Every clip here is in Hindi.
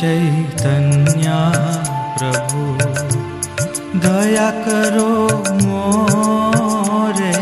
श्रीकृष्णचैतन्या प्रभु दया करो मो रे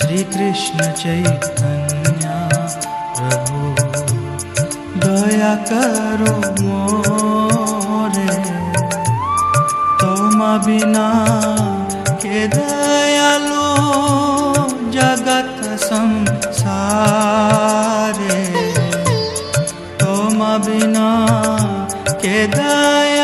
श्रीकृष्ण चैतन्याभु दया करो मो बिना के दयालु जगत संसारे। तुम बिना के दयालु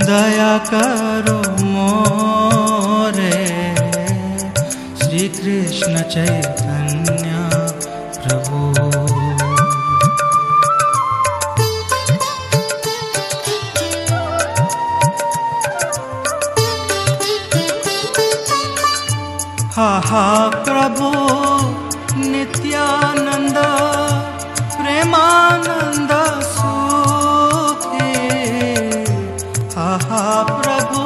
दया करो मोरे। श्री कृष्ण चैतन्य प्रभु। हा हा प्रभु नित्यानंद प्रेमानंद सुखे प्रभु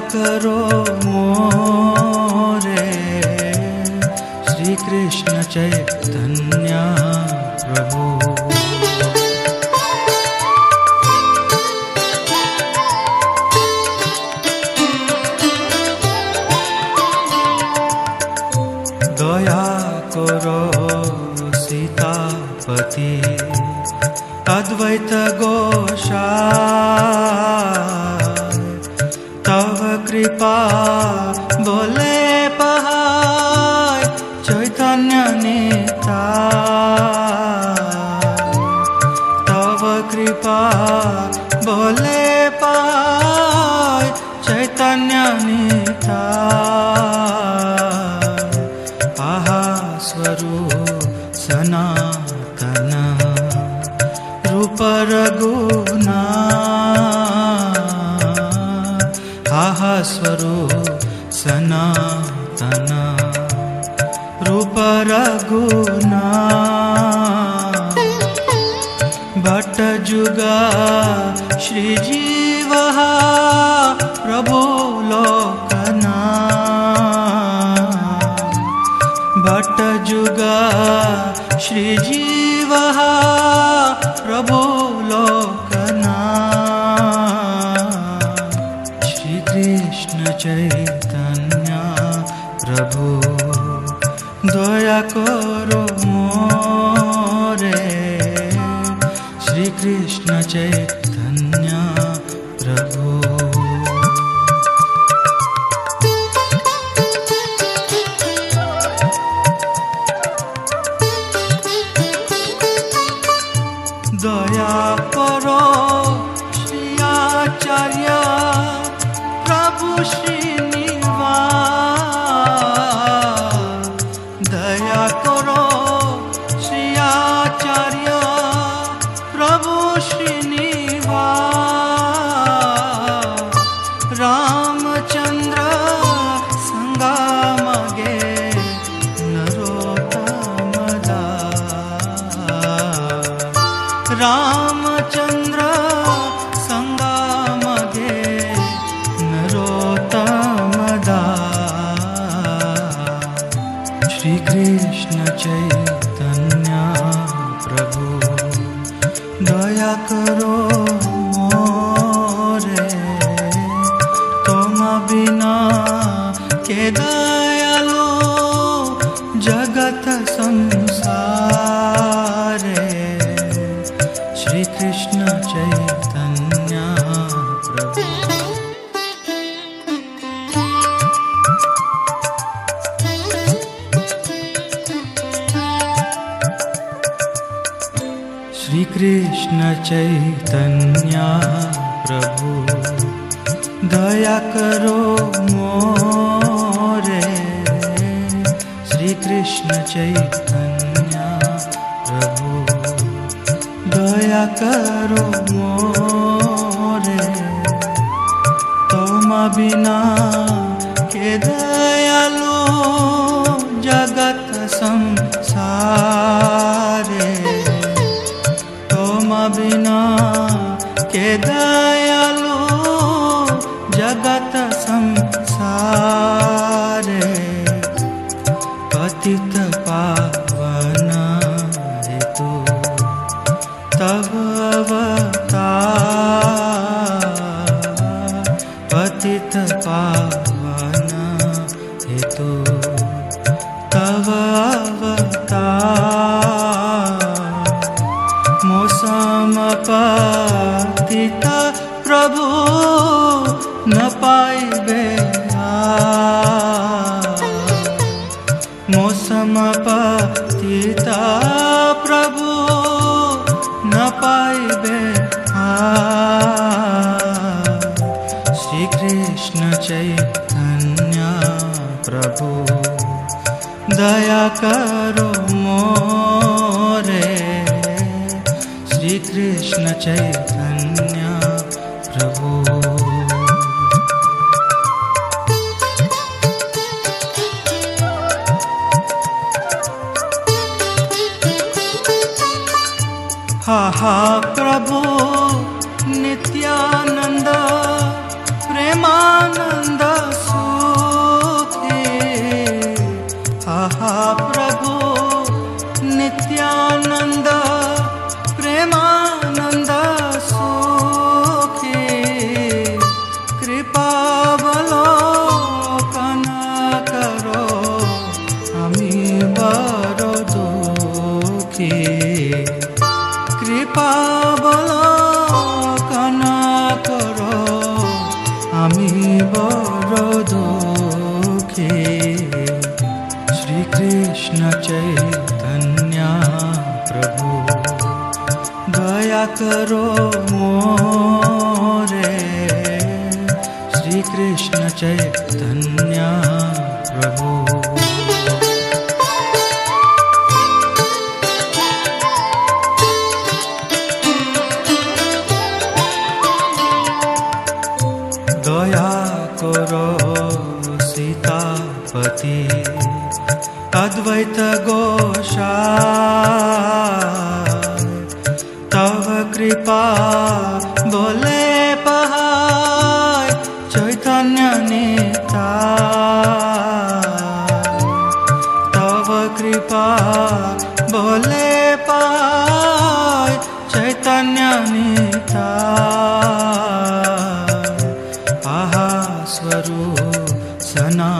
करो मोरे। श्रीकृष्णचैतन्या प्रभु। করহ কৃপা বলে পাহাই চৈতন্য নেতা তব কৃপা বলে পাহাই চৈতন্য নেতা আহা স্বরূপ সনাতন রূপ রঘুনা स्वरो सनातनाघुना बट भट्टजुगा श्रीजीवः प्रभो लोकना। भट्टजुगा श्रीजीवः प्रभो लोक कृष्ण चैतन्य प्रभु दया करो मोरे श्री कृष्ण করো শিয়া करो मोरे। तुम बिना के कृष्ण चैतन्य प्रभु, दया करो मोरे। श्री कृष्ण चैतन्य प्रभु, दया करो मोरे। तुम बिना के दयालो जगत संसारे। के दयालो चैतन्य प्रभु दया करो मोरे। श्री कृष्ण चैतन्य प्रभु। हा हा करो मोरे। श्रीकृष्णचैतन्या प्रभु। बोले पाय चैतन्यमि आहा स्वरूप सना।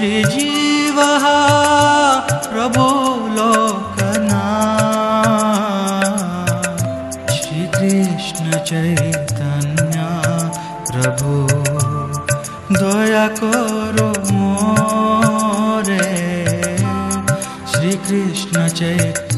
श्रीजीवः प्रभो लोकना। श्रीकृष्णचैतन्या प्रभो द्वयकोरु मो रे श्रीकृष्णचैत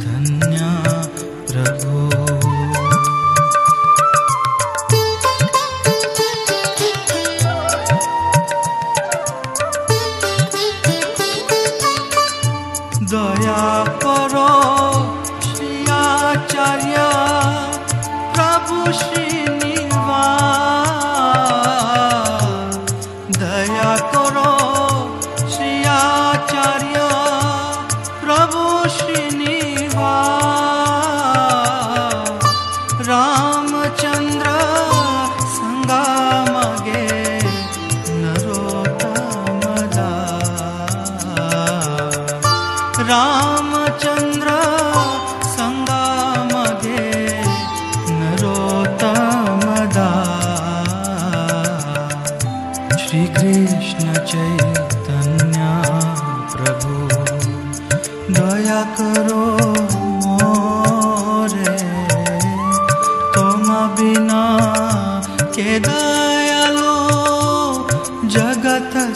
जगत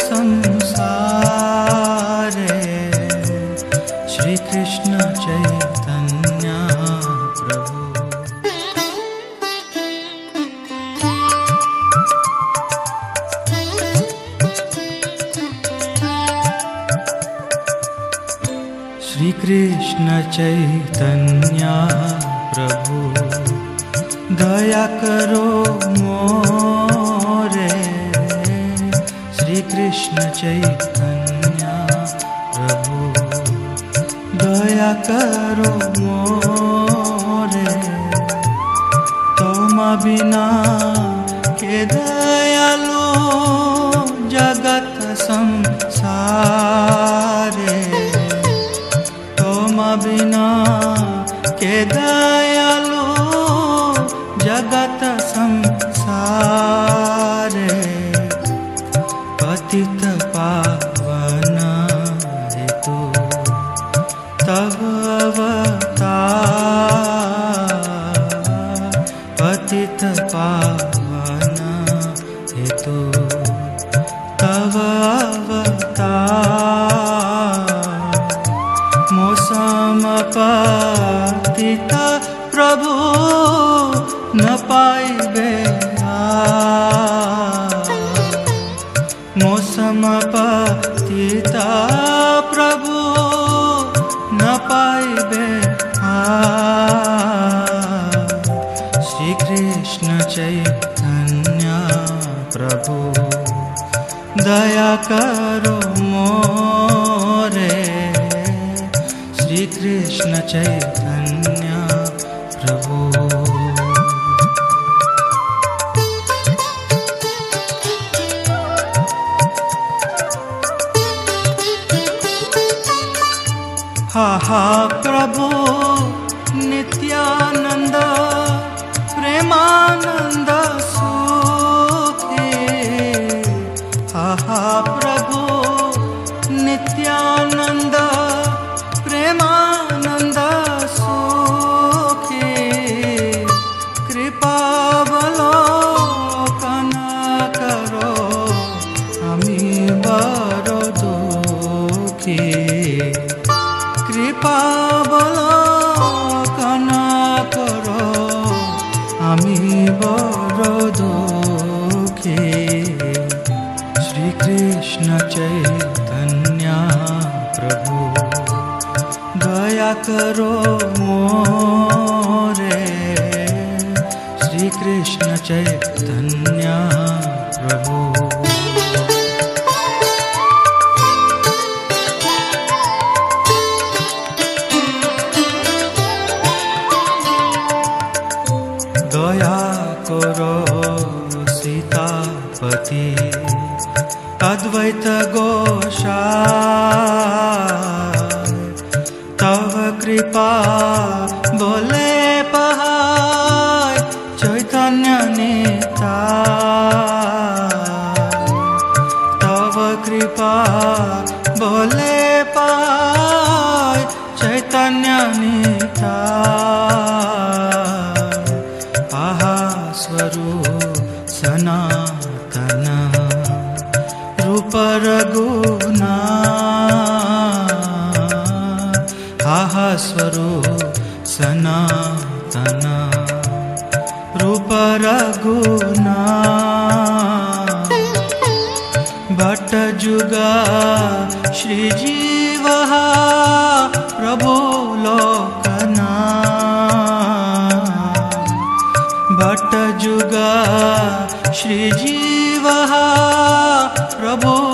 चैतन्य, प्रभु, दया करो मोरे। तुम बिना के दयालो जगत संसारे। तुम बिना के दयालो चैतन्य प्रभु दया करो मोरे। श्री कृष्ण चैतन्य करो मोरे। श्री कृष्ण चैतन्य प्रभु। दया करो सीतापति। अद्वैत गोषा तव कृपा, बोले पहा चैतन्य निताय कृपा, बोले पहाय चैतन्य निताय पहा स्वरूप सनातन, रूप रघुना आहा स्वरूप सनातन रूप रघुना। भट्ट जुगा श्री जीव प्रभु लोकना। भट्ट जुगा श्री जीव प्रभु